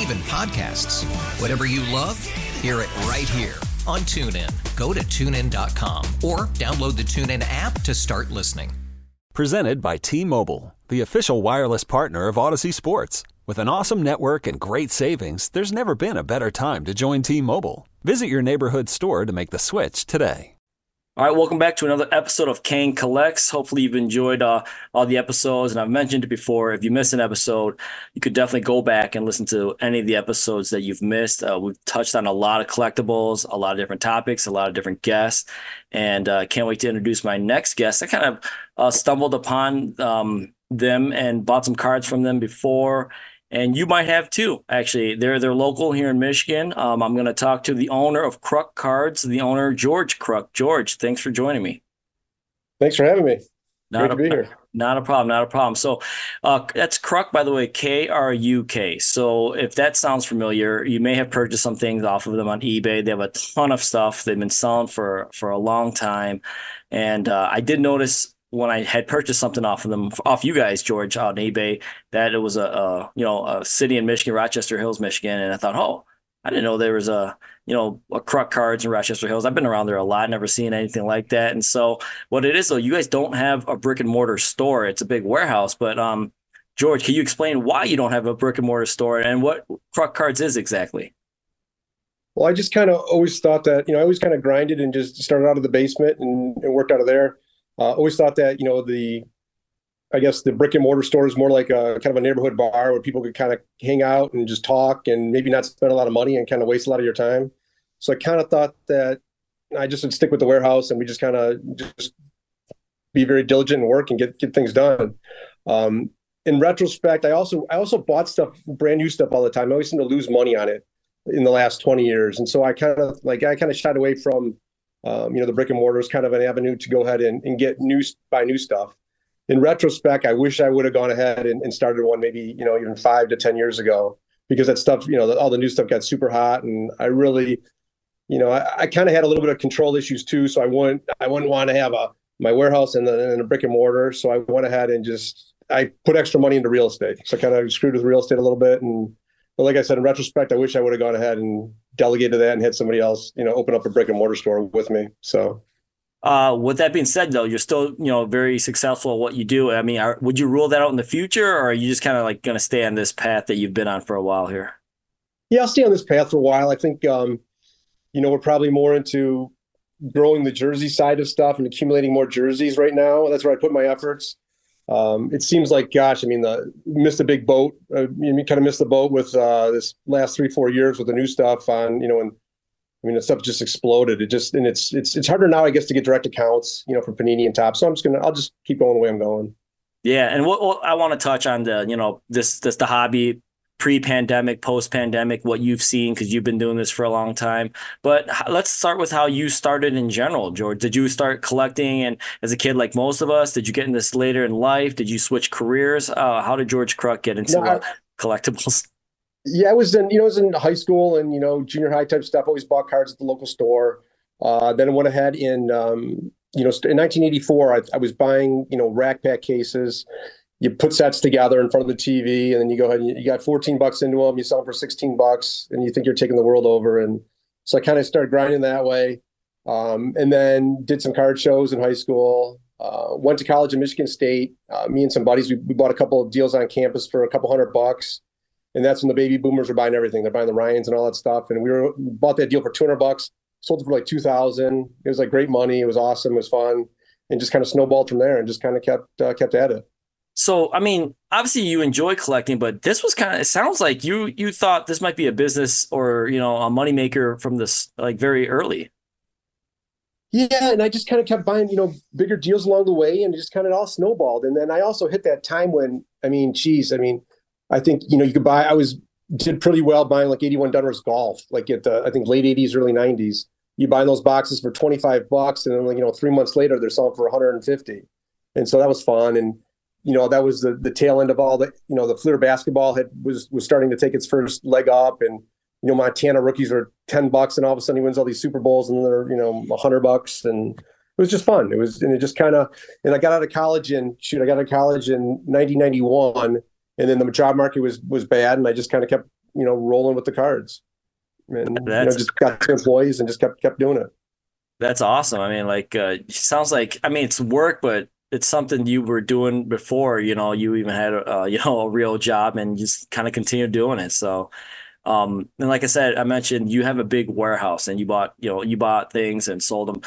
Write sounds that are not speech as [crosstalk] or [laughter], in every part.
Even podcasts. Whatever you love, hear it right here on TuneIn. Go to tunein.com or download the TuneIn app to start listening. Presented by T Mobile, the official wireless partner of Odyssey Sports. With an awesome network and great savings, there's never been a better time to join T Mobile. Visit your neighborhood store to make the switch today. All right, welcome back to another episode of Khang Collects. Hopefully, you've enjoyed uh, all the episodes. And I've mentioned it before. If you miss an episode, you could definitely go back and listen to any of the episodes that you've missed. Uh, we've touched on a lot of collectibles, a lot of different topics, a lot of different guests. And uh, can't wait to introduce my next guest. I kind of uh, stumbled upon um, them and bought some cards from them before and you might have too. Actually, they're they're local here in Michigan. Um, I'm going to talk to the owner of Kruk Cards, the owner George Kruk. George, thanks for joining me. Thanks for having me. Not Great a, to be here. Not a problem. Not a problem. So, uh, that's Kruk, by the way, K R U K. So, if that sounds familiar, you may have purchased some things off of them on eBay. They have a ton of stuff. They've been selling for for a long time, and uh, I did notice when I had purchased something off of them, off you guys, George, on eBay, that it was a, a, you know a city in Michigan, Rochester Hills, Michigan, and I thought, oh, I didn't know there was a you know a Kruk Cards in Rochester Hills. I've been around there a lot, never seen anything like that. And so what it is though, you guys don't have a brick and mortar store. It's a big warehouse, but um, George, can you explain why you don't have a brick and mortar store and what Kruk Cards is exactly? Well, I just kind of always thought that you know I always kind of grinded and just started out of the basement and, and worked out of there. Uh, always thought that you know the, I guess the brick and mortar store is more like a kind of a neighborhood bar where people could kind of hang out and just talk and maybe not spend a lot of money and kind of waste a lot of your time. So I kind of thought that I just would stick with the warehouse and we just kind of just be very diligent and work and get get things done. Um, in retrospect, I also I also bought stuff brand new stuff all the time. I always seem to lose money on it in the last 20 years, and so I kind of like I kind of shied away from um, you know, the brick and mortar is kind of an avenue to go ahead and, and get new buy new stuff. In retrospect, I wish I would have gone ahead and, and, started one maybe you know even five to ten years ago because that stuff you know all the new stuff got super hot and I really you know I, I kind of had a little bit of control issues too, so I wouldn't I wouldn't want to have a my warehouse and, the, and a brick and mortar, so I went ahead and just I put extra money into real estate, so I kind of screwed with real estate a little bit and but like I said, in retrospect, I wish I would have gone ahead and delegated that and had somebody else, you know, open up a brick and mortar store with me. So, uh, with that being said, though, you're still, you know, very successful at what you do. I mean, are, would you rule that out in the future, or are you just kind of like going to stay on this path that you've been on for a while here? Yeah, I'll stay on this path for a while. I think, um, you know, we're probably more into growing the jersey side of stuff and accumulating more jerseys right now. That's where I put my efforts um, it seems like, gosh, I mean, the missed a big boat. Uh, you kind of missed the boat with uh, this last three, four years with the new stuff on, you know, and I mean, the stuff just exploded. It just, and it's, it's, it's harder now, I guess, to get direct accounts, you know, from Panini and Topps. So I'm just gonna, I'll just keep going the way I'm going. Yeah, and what, what I want to touch on the, you know, this, this the hobby pre-pandemic, post-pandemic, what you've seen because you've been doing this for a long time. But let's start with how you started in general, George. Did you start collecting and as a kid, like most of us? Did you get in this later in life? Did you switch careers? Uh, how did George Kruk get into no, I, [laughs] collectibles? Yeah, I was in you know I was in high school and you know junior high type stuff. Always bought cards at the local store. Uh, then I went ahead in um, you know in 1984 I, I was buying you know rack pack cases you put sets together in front of the TV, and then you go ahead and you, got 14 bucks into them. You sell them for 16 bucks, and you think you're taking the world over. And so I kind of started grinding that way, um, and then did some card shows in high school. Uh, went to college in Michigan State. Uh, me and some buddies, we, we, bought a couple of deals on campus for a couple hundred bucks, and that's when the baby boomers were buying everything. They're buying the Ryans and all that stuff, and we were bought that deal for 200 bucks. sold it for like 2000. It was like great money. It was awesome. It was fun and just kind of snowballed from there and just kind of kept, uh, kept at it. So, I mean, obviously you enjoy collecting, but this was kind of, it sounds like you, you thought this might be a business or, you know, a moneymaker from this like very early. Yeah, and I just kind of kept buying, you know, bigger deals along the way, and it just kind of all snowballed. And then I also hit that time when, I mean, geez, I mean, I think you know you could buy. I was did pretty well buying like 81 Donruss golf, like at the I think late 80s, early 90s. You buy those boxes for 25 bucks, and then you know three months later they're selling for 150, and so that was fun. And you know that was the the tail end of all the you know the Fleer basketball had was was starting to take its first leg up, and you know Montana rookies are 10 bucks, and all of a sudden he wins all these Super Bowls, and they're you know 100 bucks, and it was just fun. It was and it just kind of and I got out of college and shoot, I got out of college in 1991 and then the job market was was bad, and I just kind of kept you know rolling with the cards, and you know, just got employees and just kept kept doing it. That's awesome. I mean, like, uh, sounds like I mean it's work, but it's something you were doing before. You know, you even had a [laughs] you know a real job, and just kind of continue doing it. So. Um, and like I said, I mentioned you have a big warehouse and you bought, you know, you bought things and sold them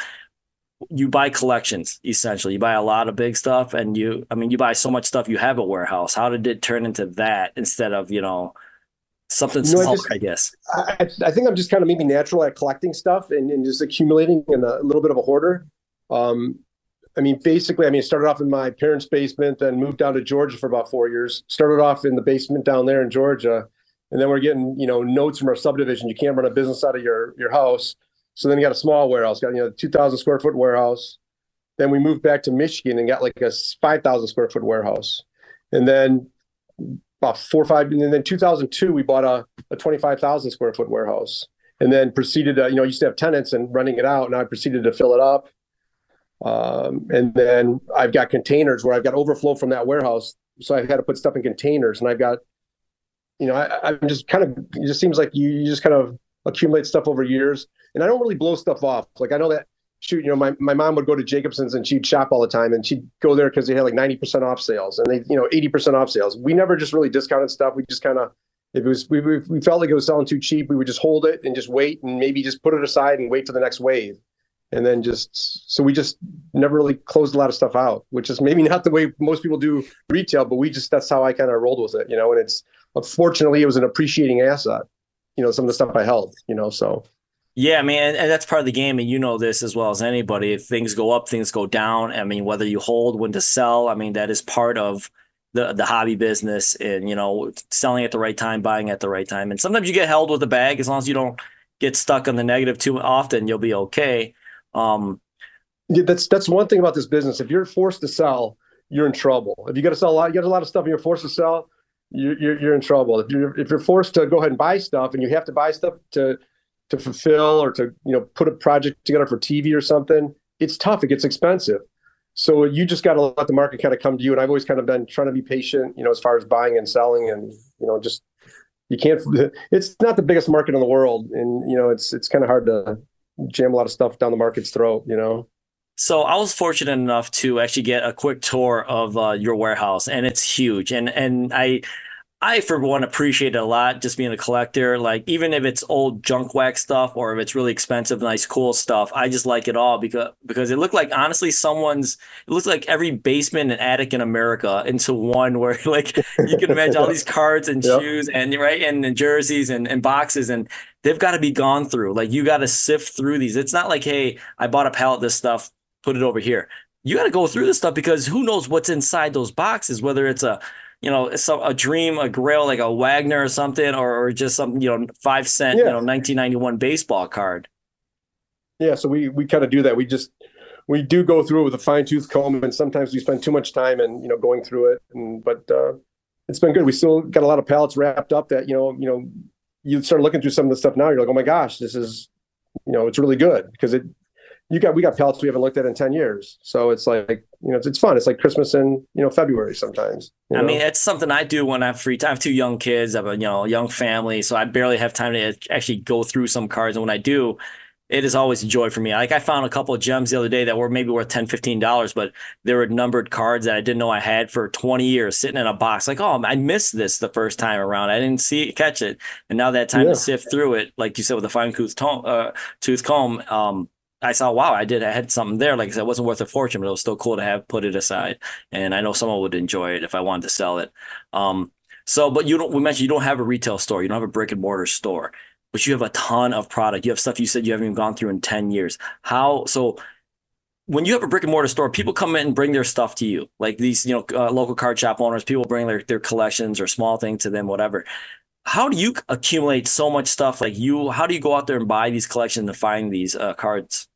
you buy collections essentially you buy a lot of big stuff and you i mean you buy so much stuff you have a warehouse how did it turn into that instead of you know something you know, i, just, I guess I, I, think i'm just kind of maybe natural at collecting stuff and, and just accumulating and a little bit of a hoarder um, i mean basically i mean started off in my parents basement then moved down to georgia for about four years started off in the basement down there in georgia and then we're getting you know notes from our subdivision you can't run a business out of your your house so then you got a small warehouse, got you know, two thousand square foot warehouse. Then we moved back to Michigan and got like a five thousand square foot warehouse. And then about four or five, and then 2002 we bought a, a 25,000 square foot warehouse, and then proceeded to you know used to have tenants and running it out. Now I proceeded to fill it up. Um, and then I've got containers where I've got overflow from that warehouse, so I've had to put stuff in containers, and I've got, you know, I, I'm just kind of it just seems like you, you just kind of accumulate stuff over years and I don't really blow stuff off. Like I know that shoot, you know, my, my mom would go to Jacobson's and she'd shop all the time and she'd go there because they had like 90% off sales and they, you know, 80% off sales. We never just really discounted stuff. We just kind of, if it was, we, we felt like it was selling too cheap, we would just hold it and just wait and maybe just put it aside and wait for the next wave. And then just, so we just never really closed a lot of stuff out, which is maybe [laughs] not the way most people do retail, but we just, that's how I kind of rolled with it, you know, and it's, unfortunately, it was an appreciating asset, you know, some of the stuff I held, you know, so. Yeah, I mean, and, and, that's part of the game, and you know this as well as anybody. If things go up, things go down. I mean, whether you hold, when to sell, I mean, that is part of the the hobby business, and you know, selling at the right time, buying at the right time. And sometimes you get held with a bag, as long as you don't get stuck on the negative too often, you'll be okay. Um, yeah, that's that's one thing about this business. If you're forced to sell, you're in trouble. If you got to sell a lot, you got a lot of stuff, and you're forced to sell, you're, you're you're in trouble. If you're if you're forced to go ahead and buy stuff, and you have to buy stuff to to fulfill or to you know put a project together for TV or something, it's tough. It gets expensive. So you just got to let the market kind of come to you. And I've always kind of been trying to be patient, you know, as far as buying and selling, and you know, just you can't. [laughs] It's not the biggest market in the world, and you know, it's it's kind of hard to jam a lot of stuff down the market's throat, you know. So I was fortunate enough to actually get a quick tour of uh, your warehouse, and it's huge. And and I I, for one, appreciate it a lot just being a collector. Like, even if it's old junk wax stuff or if it's really expensive, nice, cool stuff, I just like it all because because it looked like honestly someone's it looks like every basement and attic in America into one where [laughs] like you can imagine all these [laughs] cards and yep. shoes and right and, and jerseys and, and boxes and they've got to be gone through. Like you got to sift through these. It's not like, hey, I bought a pallet of this stuff, put it over here. You got to go through this stuff because who knows what's inside those boxes, whether it's a you know, some a dream, a grail like a Wagner or something, or, or just some, you know, five cent, yeah. you know, 1991 baseball card. Yeah. So we, we kind of do that. We just, we do go through it with a fine tooth comb and sometimes we spend too much time and, you know, going through it. And, but, uh, it's been good. We still got a lot of pallets wrapped up that, you know, you know, you start looking through some of the stuff now, you're like, oh my gosh, this is, you know, it's really good because it, you got we got pellets we haven't looked at in 10 years. So it's like you know it's, it's fun. It's like christmas in you know february sometimes i know? mean it's something i do when i have free time. I have two young kids i have a you know young family so i barely have time to actually go through some cards. And when i do it is always a joy for me. Like I found a couple of gems the other day that were maybe worth 10 $15, but they were numbered cards that I didn't know I had for 20 years sitting in a box. Like, oh, I missed this the first time around. I didn't see it, catch it. And now that time yeah. to sift through it, like you said, with a fine tooth, tone, uh, tooth comb, um, I saw, wow, I did. I had something there. Like I said, it wasn't worth a fortune, but it was still cool to have put it aside. And I know someone would enjoy it if I wanted to sell it. Um, so, but you don't. We mentioned you don't have a retail store. You don't have a brick and mortar store but you have a ton of product. You have stuff you said you haven't even gone through in 10 years. How so when you have a brick and mortar store, people come in and bring their stuff to you. Like these, you know, uh, local card shop owners, people bring their their collections or small things to them, whatever. How do you accumulate so much stuff? Like you, how do you go out there and buy these collections and find these uh, cards?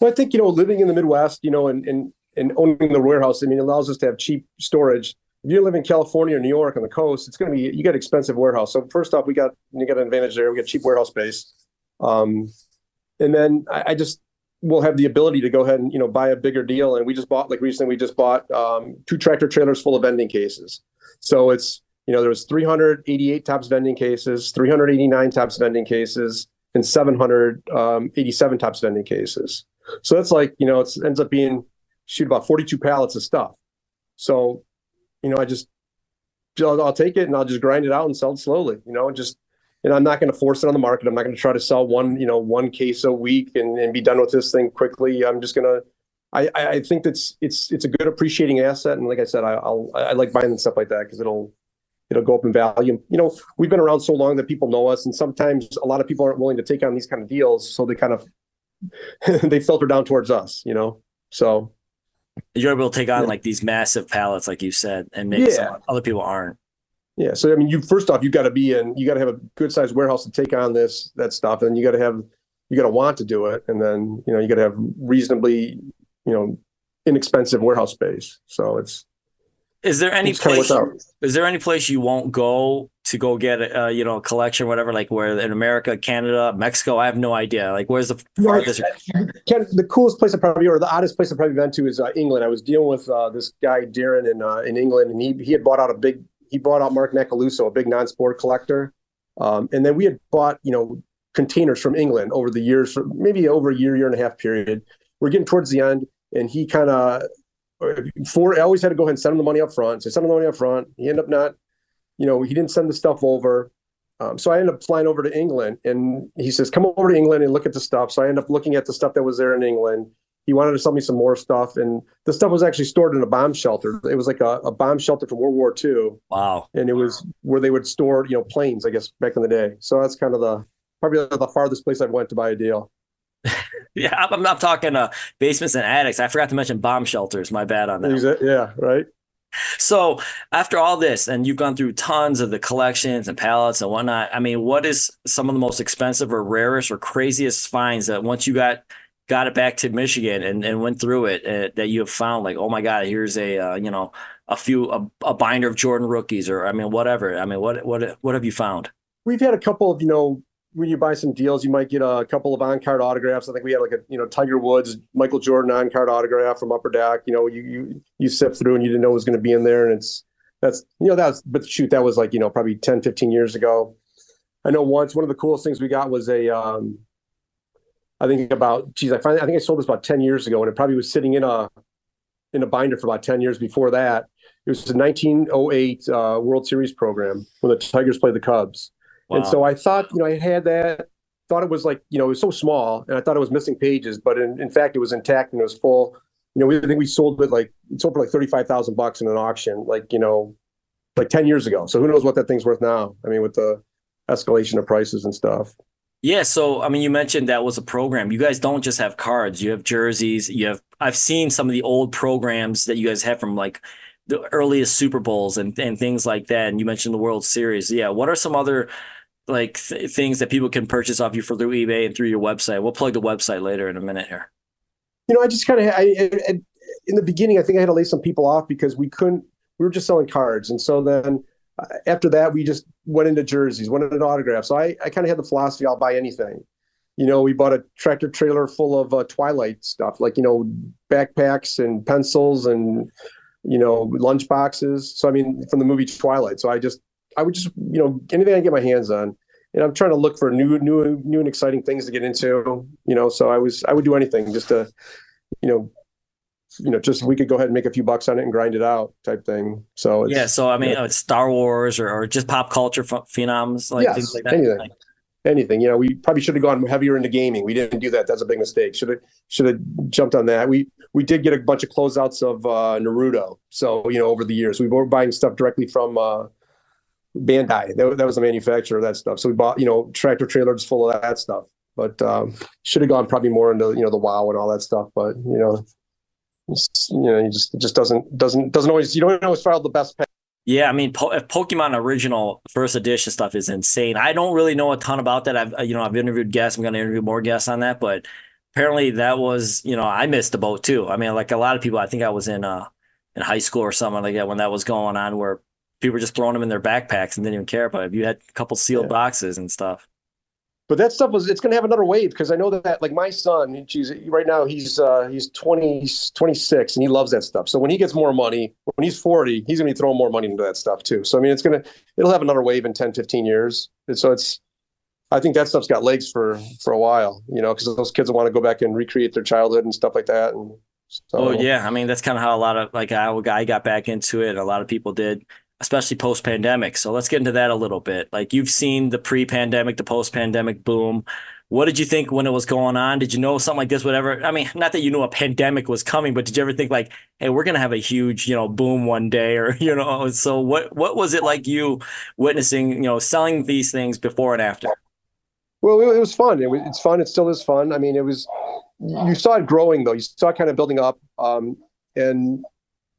Well, I think you know, living in the Midwest, you know, and and and owning the warehouse, I mean, it allows us to have cheap storage you live in California or New York on the coast, it's going to be you got expensive warehouse. So first off, we got you got an advantage there. We got cheap warehouse space, um, and then I, I just will have the ability to go ahead and you know buy a bigger deal. And we just bought like recently we just bought um, two tractor trailers full of vending cases. So it's you know there was 388 Topps vending cases, 389 Topps vending cases, and 787 um, Topps vending cases. So that's like you know it ends up being shoot about 42 pallets of stuff. So you know, I just I'll, I'll, take it and I'll just grind it out and sell it slowly, you know, and just and I'm not going to force it on the market. I'm not going to try to sell one, you know, one case a week and, and be done with this thing quickly. I'm just going to. I, I think that's it's it's a good appreciating asset, and like I said, I, I'll I like buying stuff like that because it'll it'll go up in value. You know, we've been around so long that people know us, and sometimes a lot of people aren't willing to take on these kind of deals, so they kind of [laughs] they filter down towards us. You know, so you're able to take on yeah. like these massive pallets, like you said, and make yeah. other people aren't. Yeah. So I mean, you first off, you've got to be in. You got to have a good sized warehouse to take on this that stuff, and you got to have you got to want to do it, and then you know you got to have reasonably you know inexpensive warehouse space. So it's is there any place? Is there any place you won't go to go get a uh, you know a collection, whatever? Like where in America, Canada, Mexico? I have no idea. Like where's the farthest? Ken, the coolest place I probably or the oddest place I probably been to is uh, England. I was dealing with uh, this guy Darren in uh, in England, and he he had bought out a big he bought out Mark Macaluso, a big non-sport collector, um, and then we had bought you know containers from England over the years, for maybe over a year, year and a half period. We're getting towards the end, and he kind of for I always had to go ahead and send him the money up front. So I sent him the money up front. He ended up not, you know, he didn't send the stuff over. Um, so I ended up flying over to England, and he says, "Come over to England and look at the stuff." So I ended up looking at the stuff that was there in England. He wanted to sell me some more stuff, and the stuff was actually stored in a bomb shelter. It was like a, a bomb shelter from World War II. Wow! And it was where they would store, you know, planes, I guess, back in the day. So that's kind of the probably the farthest place I've went to buy a deal. [laughs] yeah, I'm not talking uh, basements and attics. I forgot to mention bomb shelters. My bad on that. Yeah, right. So after all this, and you've gone through tons of the collections and pallets and whatnot. I mean, what is some of the most expensive or rarest or craziest finds that once you got got it back to Michigan and, and went through it uh, that you have found? Like, oh my God, here's a uh, you know a few a, a binder of Jordan rookies, or I mean, whatever. I mean, what what what have you found? We've had a couple of you know when you buy some deals, you might get a couple of on card autographs. I think we had like a you know Tiger Woods, Michael Jordan on card autograph from Upper Deck. You know, you you you sift through and you didn't know it was going to be in there, and it's that's you know that's but shoot that was like you know probably 10, 15 years ago. I know once one of the coolest things we got was a um, I think about geez I find I think I sold this about ten years ago, and it probably was sitting in a in a binder for about ten years before that. It was a 1908 uh, World Series program when the Tigers played the Cubs Wow. And so I thought, you know, I had that, thought it was like, you know, it was so small and I thought it was missing pages, but in, in fact, it was intact and it was full. You know, we, I think we sold it like, it sold for like 35,000 bucks in an auction, like, you know, like 10 years ago. So who knows what that thing's worth now? I mean, with the escalation of prices and stuff. Yeah, so I mean, you mentioned that was a program. You guys don't just have cards; you have jerseys. You have. I've seen some of the old programs that you guys have from like the earliest Super Bowls and and things like that. And you mentioned the World Series. Yeah, what are some other like th- things that people can purchase off you for through eBay and through your website. We'll plug the website later in a minute here. You know, I just kind of I, I, in the beginning, I think I had to lay some people off because we couldn't. We were just selling cards, and so then uh, after that, we just went into jerseys, went into autographs. So I, I kind of had the philosophy: I'll buy anything. You know, we bought a tractor trailer full of uh, Twilight stuff, like you know, backpacks and pencils and you know, lunch boxes. So I mean, from the movie Twilight. So I just I would just, you know, anything I get my hands on. and I'm trying to look for new, new, new and exciting things to get into. You know, so I was I would do anything just to, you know, you know, just we could go ahead and make a few bucks on it and grind it out type thing. So it's, yeah, so I mean, yeah. uh, Star Wars or, or just pop culture ph- phenoms, like yes, things like that. anything. Like- anything. You know, we probably should have gone heavier into gaming. We didn't do that. That's a big mistake. Should have should have jumped on that. We we did get a bunch of closeouts of uh, Naruto. So you know, over the years, we were buying stuff directly from uh, Bandai. That, that was the manufacturer of that stuff. So we bought you know tractor trailers full of that stuff. But um, should have gone probably more into you know the WoW and all that stuff. But you know, you know, you just it just doesn't doesn't doesn't always you don't always follow the best. Yeah, I mean, po- if Pokemon original first edition stuff is insane. I don't really know a ton about that. I've you know I've interviewed guests. I'm going to interview more guests on that, but apparently that was you know I missed the boat too. I mean, like a lot of people. I think I was in uh in high school or something like that when that was going on, where people were just throwing them in their backpacks and didn't even care about it. You had a couple sealed Yeah. boxes and stuff. but that stuff was it's going to have another wave because i know that like my son geez, right now he's uh he's 20 26 and he loves that stuff so when he gets more money when he's 40 he's going to be throwing more money into that stuff too so i mean it's going to it'll have another wave in 10 15 years and so it's i think that stuff's got legs for for a while you know because those kids want to go back and recreate their childhood and stuff like that and so Oh yeah, I mean that's kind of how a lot of like I, I got back into it. A lot of people did, especially post pandemic. So let's get into that a little bit. Like you've seen the pre pandemic, the post pandemic boom. What did you think when it was going on? Did you know something like this would ever? I mean, not that you knew a pandemic was coming, but did you ever think like, hey, we're gonna have a huge, you know, boom one day, or [laughs] you know? So what what was it like you witnessing, you know, selling these things before and after? Well, it, was fun. It was, it's fun. It still is fun. I mean, it was, you saw it growing though. You saw it kind of building up. Um, and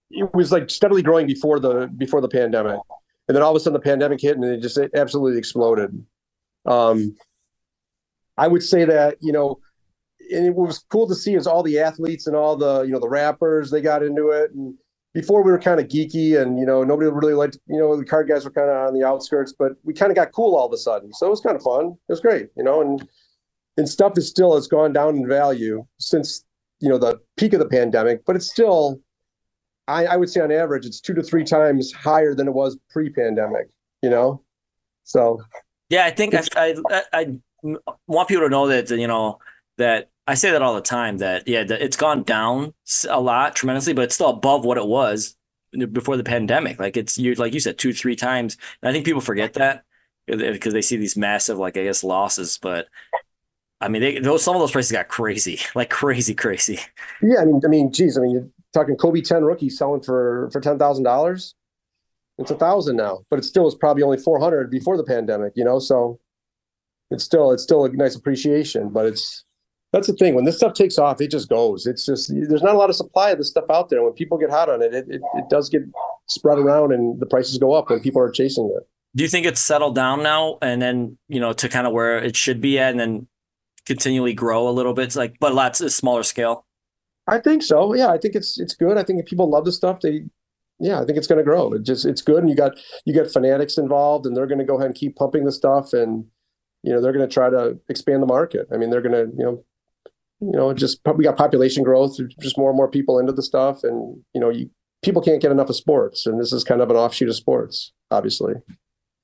it was like steadily growing before the, before the pandemic. And then all of a sudden the pandemic hit and it just it absolutely exploded. Um, I would say that, you know, and it was cool to see is all the athletes and all the, you know, the rappers, they got into it. And before we were kind of geeky and, you know, nobody really liked, you know, the card guys were kind of on the outskirts, but we kind of got cool all of a sudden. So it was kind of fun. It was great, you know, and, and stuff is still has gone down in value since, you know, the peak of the pandemic, but it's still, I, I would say on average, it's two to three times higher than it was pre-pandemic, you know? So Yeah, I think I, I I want people to know that you know that I say that all the time. That yeah, that it's gone down a lot tremendously, but it's still above what it was before the pandemic. Like it's you like you said two three times. And I think people forget that eh, eh, because they see these massive like I guess losses, but. I mean, they, those some of those prices got crazy, [laughs] like crazy, crazy. Yeah, I mean, I mean, geez, I mean, talking Kobe ten rookie selling for for ten thousand dollars. It's a thousand now, but it still was probably only four hundred before the pandemic. You know, so it's still it's still a nice appreciation. But it's that's the thing when this stuff takes off, it just goes. It's just there's not a lot of supply of this stuff out there. When people get hot on it, it it, it does get spread around, and the prices go up when people are chasing it. Do you think it's settled down now, and then you know to kind of where it should be at, and then continually grow a little bit, It's like but lots of smaller scale? I think so. Yeah, I think it's it's good. I think if people love the stuff, they yeah, I think it's going to grow. It just it's good, and you got you got fanatics involved, and they're going to go ahead and keep pumping the stuff, and you know they're going to try to expand the market. I mean, they're going to you know you know just we got population growth, just more and more people into the stuff, and you know you people can't get enough of sports, and this is kind of an offshoot of sports, obviously.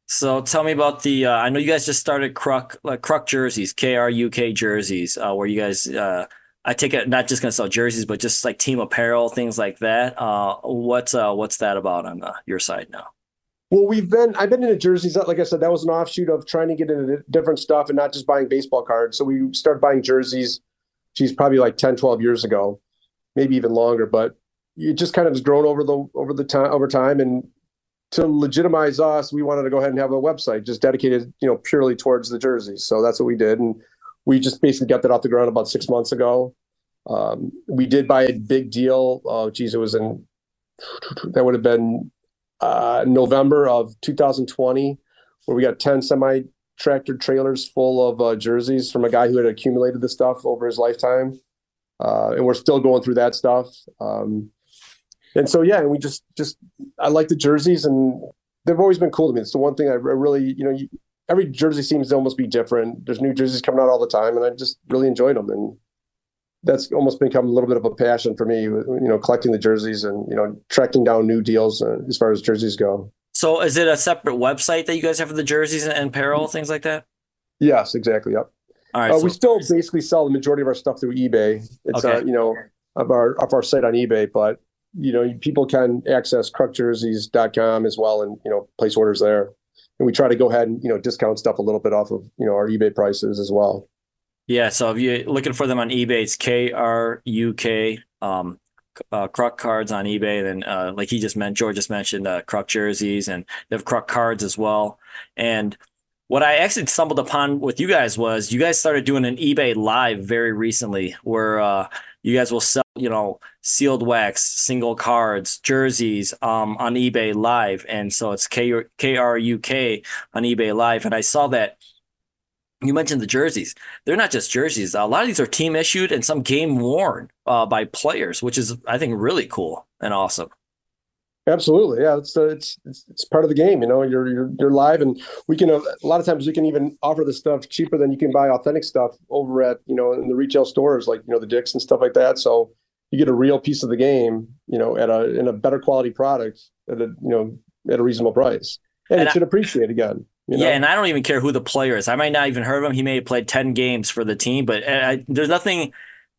So tell me about the. Uh, I know you guys just started Kruk like Kruk jerseys, K R U K jerseys, uh, where you guys. Uh, I take it not just gonna sell jerseys, but just like team apparel, things like that. Uh, what's uh, what's that about on uh, your side now? Well, we've been I've been into jerseys. Like I said, that was an offshoot of trying to get into different stuff and not just buying baseball cards. So we started buying jerseys. She's probably like 10, 12 years ago, maybe even longer. But it just kind of has grown over the over the time over time. And to legitimize us, we wanted to go ahead and have a website just dedicated, you know, purely towards the jerseys. So that's what we did, and we just basically got that off the ground about six months ago. Um, we did buy a big deal. Oh, geez, it was in that would have been uh, November of 2020, where we got 10 semi tractor trailers full of uh, jerseys from a guy who had accumulated the stuff over his lifetime. Uh, and we're still going through that stuff. Um, and so, yeah, and we just, just, I like the jerseys and they've always been cool to me. It's the one thing I really, you know, you, every jersey seems to almost be different. There's new jerseys coming out all the time and I just really enjoyed them. And that's almost become a little bit of a passion for me, you know, collecting the jerseys and, you know, tracking down new deals uh, as far as jerseys go. So is it a separate website that you guys have for the jerseys and apparel, things like that? Yes, exactly. Yep. All right. Uh, so- we still basically sell the majority of our stuff through eBay. It's Okay. uh, you know of our of our site on eBay, but you know people can access krukjerseys.com as well and you know place orders there. And we try to go ahead and you know discount stuff a little bit off of you know our eBay prices as well. Yeah, so if you're looking for them on eBay, it's K R U K um uh, Kruk cards on eBay. And then uh, like he just meant, George just mentioned uh, jerseys, and they have Kruk cards as well. And what I actually stumbled upon with you guys was you guys started doing an eBay live very recently, where uh, you guys will sell, you know, sealed wax, single cards, jerseys um, on eBay live, and so it's K K R U K on eBay live. And I saw that you mentioned the jerseys. They're not just jerseys. A lot of these are team issued and some game worn uh, by players, which is I think really cool and awesome. Absolutely, yeah. It's, uh, it's it's it's part of the game. You know, you're you're you're live, and we can uh, a lot of times we can even offer the stuff cheaper than you can buy authentic stuff over at you know in the retail stores like you know the Dicks and stuff like that. So you get a real piece of the game, you know, at a in a better quality product at a you know at a reasonable price, and, And it I- should appreciate again. You know? Yeah, and I don't even care who the player is. I might not even heard of him. He may have played ten games for the team, but uh, I, there's nothing.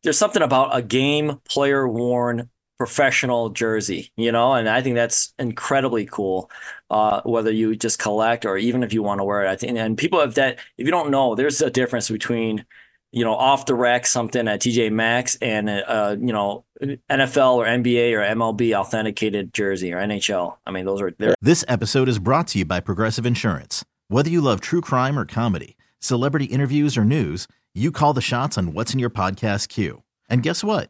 There's something about a game player worn professional jersey, you know, and I think that's incredibly cool. Uh, whether you just collect or even if you want to wear it, I think. And people have that. If you don't know, there's a difference between, you know, off the rack something at TJ Maxx and uh, you know, NFL or NBA or MLB authenticated jersey or NHL. I mean, those are they're This episode is brought to you by Progressive Insurance. Whether you love true crime or comedy, celebrity interviews or news, you call the shots on what's in your podcast queue. And guess what?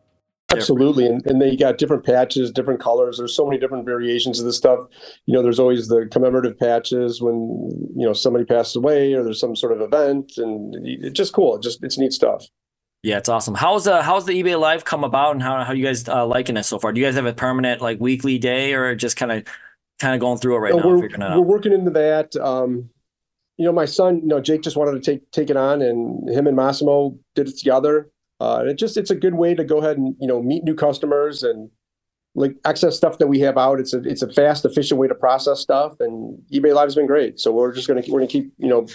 Absolutely, and and they got different patches, different colors. There's so many different variations of this stuff. You know, there's always the commemorative patches when you know somebody passes away or there's some sort of event, and it's just cool. It just it's neat stuff. Yeah, it's awesome. How's uh how's the eBay Live come about, and how how you guys uh, liking it so far? Do you guys have a permanent like weekly day, or just kind of kind of going through it right So now, we're we're out? working into that. Um, you know, my son, you know, Jake just wanted to take take it on, and him and Massimo did it together. Uh, it just it's a good way to go ahead and you know meet new customers and like access stuff that we have out. It's a it's a fast, efficient way to process stuff, and eBay Live has been great. So we're just gonna we're gonna keep you know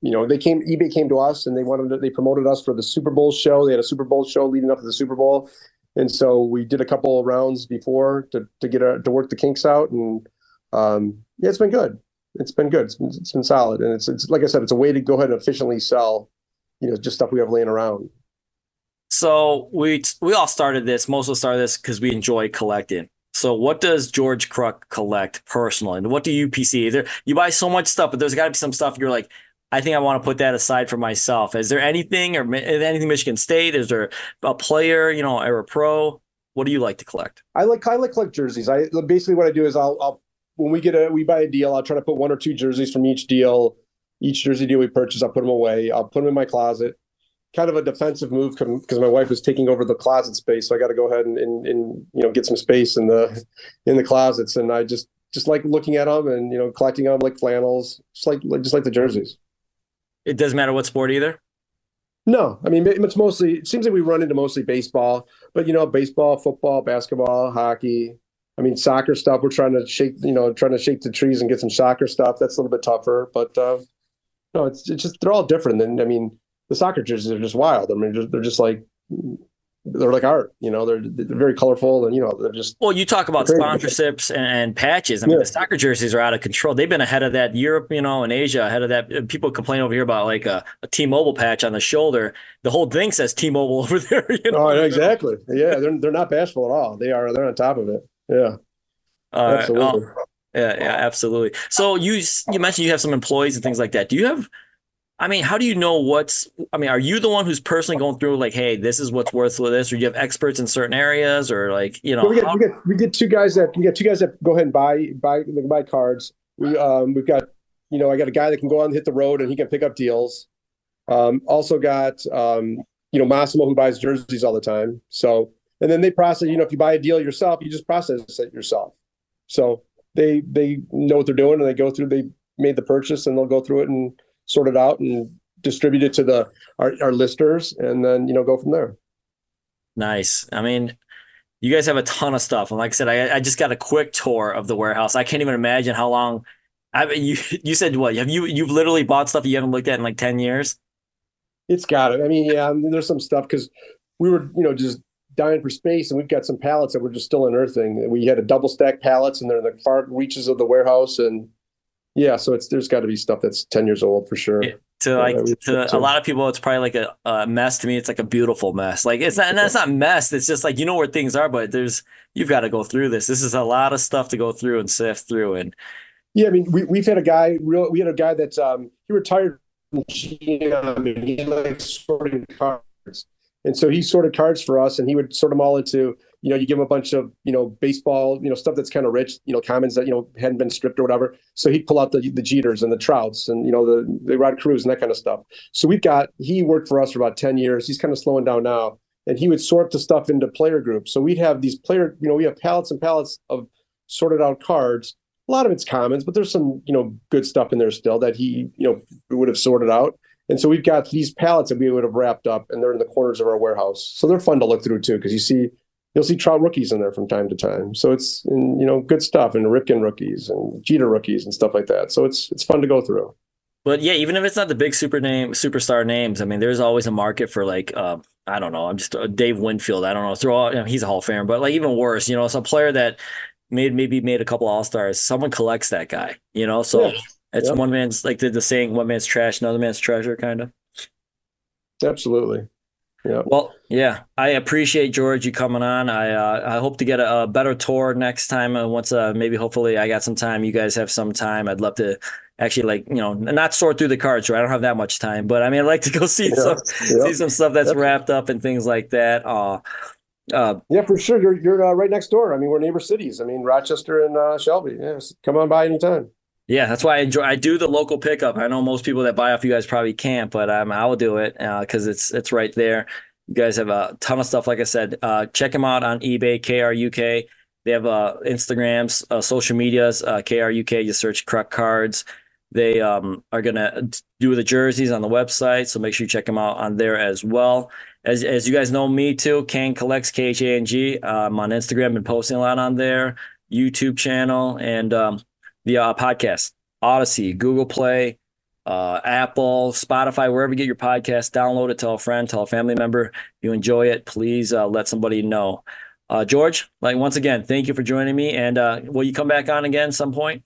you know they came eBay came to us and they wanted to, they promoted us for the Super Bowl show. They had a Super Bowl show leading up to the Super Bowl, and so we did a couple of rounds before to to get our, to work the kinks out, and um, yeah, it's been good. It's been good. It's been, it's been solid, and it's it's like I said, it's a way to go ahead and efficiently sell, you know, just stuff we have laying around. So we we all started this. Most of us started this because we enjoy collecting. So what does George Kruk collect personally, and what do you PC? There, you buy so much stuff, but there's got to be some stuff you're like, I think I want to put that aside for myself. Is there anything or anything Michigan State? Is there a player, you know, or a pro? What do you like to collect? I like I like collect jerseys. I basically what I do is I'll I'll when we get a we buy a deal, I'll try to put one or two jerseys from each deal. Each jersey deal we purchase, I'll put them away. I'll put them in my closet. Kind of a defensive move because my wife was taking over the closet space, so I got to go ahead and, and, and you know get some space in the in the closets. And I just just like looking at them and you know collecting them like flannels, just like just like the jerseys. It doesn't matter what sport either. No, I mean it's mostly. It seems like we run into mostly baseball, but you know, baseball, football, basketball, hockey. I mean, soccer stuff. We're trying to shake, you know, trying to shake the trees and get some soccer stuff. That's a little bit tougher, but uh, no, it's it's just they're all different. And I mean, the soccer jerseys are just wild. I mean, they're just like they're like art, you know, they're, they're very colorful and, you know, they're just. Well, you talk about sponsorships and, and, patches. I mean, yeah. the soccer jerseys are out of control. They've been ahead of that Europe, you know, and Asia ahead of that. People complain over here about like a, a T-Mobile patch on the shoulder. The whole thing says T-Mobile [laughs] over there. You know? Oh, exactly. Yeah. They're, they're not bashful at all. They are, they're on top of it. Yeah. Uh, absolutely. yeah, yeah, absolutely. So you you mentioned you have some employees and things like that. Do you have I mean, how do you know what's? I mean, are you the one who's personally going through like, hey, this is what's worth for this, or do you have experts in certain areas, or like, you know, we, get, how- we, get, we get two guys that we get two guys that go ahead and buy buy they buy cards. We um we've got you know I got a guy that can go out and hit the road and he can pick up deals. Um, also got um you know Massimo who buys jerseys all the time. So and then they process. You know, if you buy a deal yourself, you just process it yourself. So they they know what they're doing and they go through. They made the purchase and they'll go through it and sort it out and distribute it to the our, our listers and then you know go from there. Nice. I mean you guys have a ton of stuff. And like i said I, I just got a quick tour of the warehouse. I can't even imagine how long i you [laughs] you said what? Have you you've literally bought stuff you haven't looked at in like 10 years? It's got it. I mean yeah I mean, there's some stuff because we were you know just dying for space and we've got some pallets that we're just still unearthing. We had a double stack pallets and they're in the far reaches of the warehouse and yeah, so it's there's got to be stuff that's ten years old for sure. To like to a lot of people, it's probably like a, a, mess. To me, it's like a beautiful mess. Like it's not, and that's not mess. It's just like you know where things are, but there's you've got to go through this. This is a lot of stuff to go through and sift through. And yeah, I mean, we we've had a guy real. We had a guy that's um he retired from GM and he likes sorting cards, and so he sorted cards for us, and he would sort them all into you know, you give him a bunch of, you know, baseball, you know, stuff that's kind of rich, you know, commons that, you know, hadn't been stripped or whatever. So he'd pull out the the Jeters and the Trouts and, you know, the, the Rod Carews and that kind of stuff. So we've got, he worked for us for about 10 years. He's kind of slowing down now. And he would sort the stuff into player groups. So we'd have these player, you know, we have pallets and pallets of sorted out cards. A lot of it's commons, but there's some, you know, good stuff in there still that he, you know, would have sorted out. And so we've got these pallets that we would have wrapped up and they're in the corners of our warehouse. So they're fun to look through too, because you see you'll see Trout rookies in there from time to time. So it's and, you know good stuff and Ripken rookies and Jeter rookies and stuff like that. So it's it's fun to go through. But yeah, even if it's not the big super name superstar names, I mean, there's always a market for like uh, I don't know, I'm just uh, Dave Winfield. I don't know, throw all, you know, he's a Hall of Famer, but like even worse, you know, some player that made maybe made a couple All Stars. Someone collects that guy, you know. So yeah. it's one man's like the, the saying, one man's trash, another man's treasure, kind of. Absolutely. Yeah. Well, yeah, I appreciate George you coming on. I uh, I hope to get a, a better tour next time. Uh, once uh, maybe hopefully I got some time. You guys have some time. I'd love to actually like you know not sort through the cards. Right? I don't have that much time, but I mean I'd like to go [laughs] see yeah. some yeah. see some stuff that's wrapped up and things like that. Uh, uh, yeah, for sure. You're you're uh, right next door. I mean, we're neighbor cities. I mean, Rochester and uh, Shelby. Yes, come on by anytime. Yeah, that's why I enjoy. I do the local pickup. I know most people that buy off you guys probably can't, but um, I will do it because uh, it's it's right there. You guys have a ton of stuff. Like I said, uh, check them out on eBay, KRUK. They have uh, Instagrams, uh, social medias, uh, KRUK. You search Kruk Cards. They um, are gonna do the jerseys on the website, so make sure you check them out on there as well. As as you guys know me too, Khang collects K H A N G. I'm on Instagram, been posting a lot on there. YouTube channel and um, the uh, podcast, Odyssey, Google Play, uh, Apple, Spotify, wherever you get your podcast. Download it, tell a friend, tell a family member. If you enjoy it, please uh, let somebody know. Uh, George, like once again, thank you for joining me. And uh, will you come back on again some point?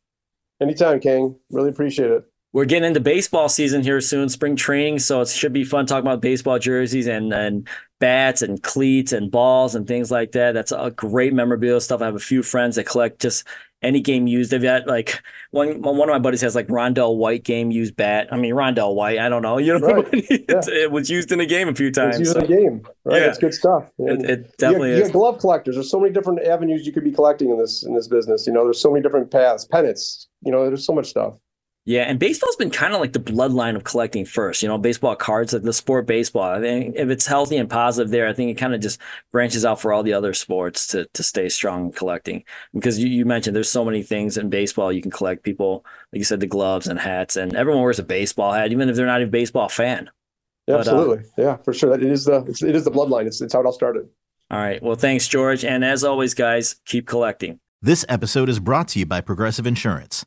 Anytime, King. Really appreciate it. We're getting into baseball season here soon, spring training, so it should be fun talking about baseball jerseys and and bats and cleats and balls and things like that. That's a great memorabilia stuff. I have a few friends that collect just any game used. They've got like one one of my buddies has like Rondell White game used bat. I mean Rondell White, I don't know, [laughs] you know, right. it, yeah. it, was used in a game a few times. It's used so. in a game, right? Yeah. It's good stuff. It, it, definitely you is. You glove collectors. There's so many different avenues you could be collecting in this in this business. You know, there's so many different paths, pennants. You know, there's so much stuff. Yeah, and baseball's been kind of like the bloodline of collecting first. You know, baseball cards, like the sport baseball. I think if it's healthy and positive there, I think it kind of just branches out for all the other sports to to stay strong in collecting. Because you, you mentioned there's so many things in baseball you can collect. People, like you said, the gloves and hats, and everyone wears a baseball hat, even if they're not a baseball fan. But, uh, Absolutely, yeah, for sure. That it is the it's, it is the bloodline. It's it's how it all started. all right. Well, thanks, George. And as always, guys, keep collecting. This episode is brought to you by Progressive Insurance.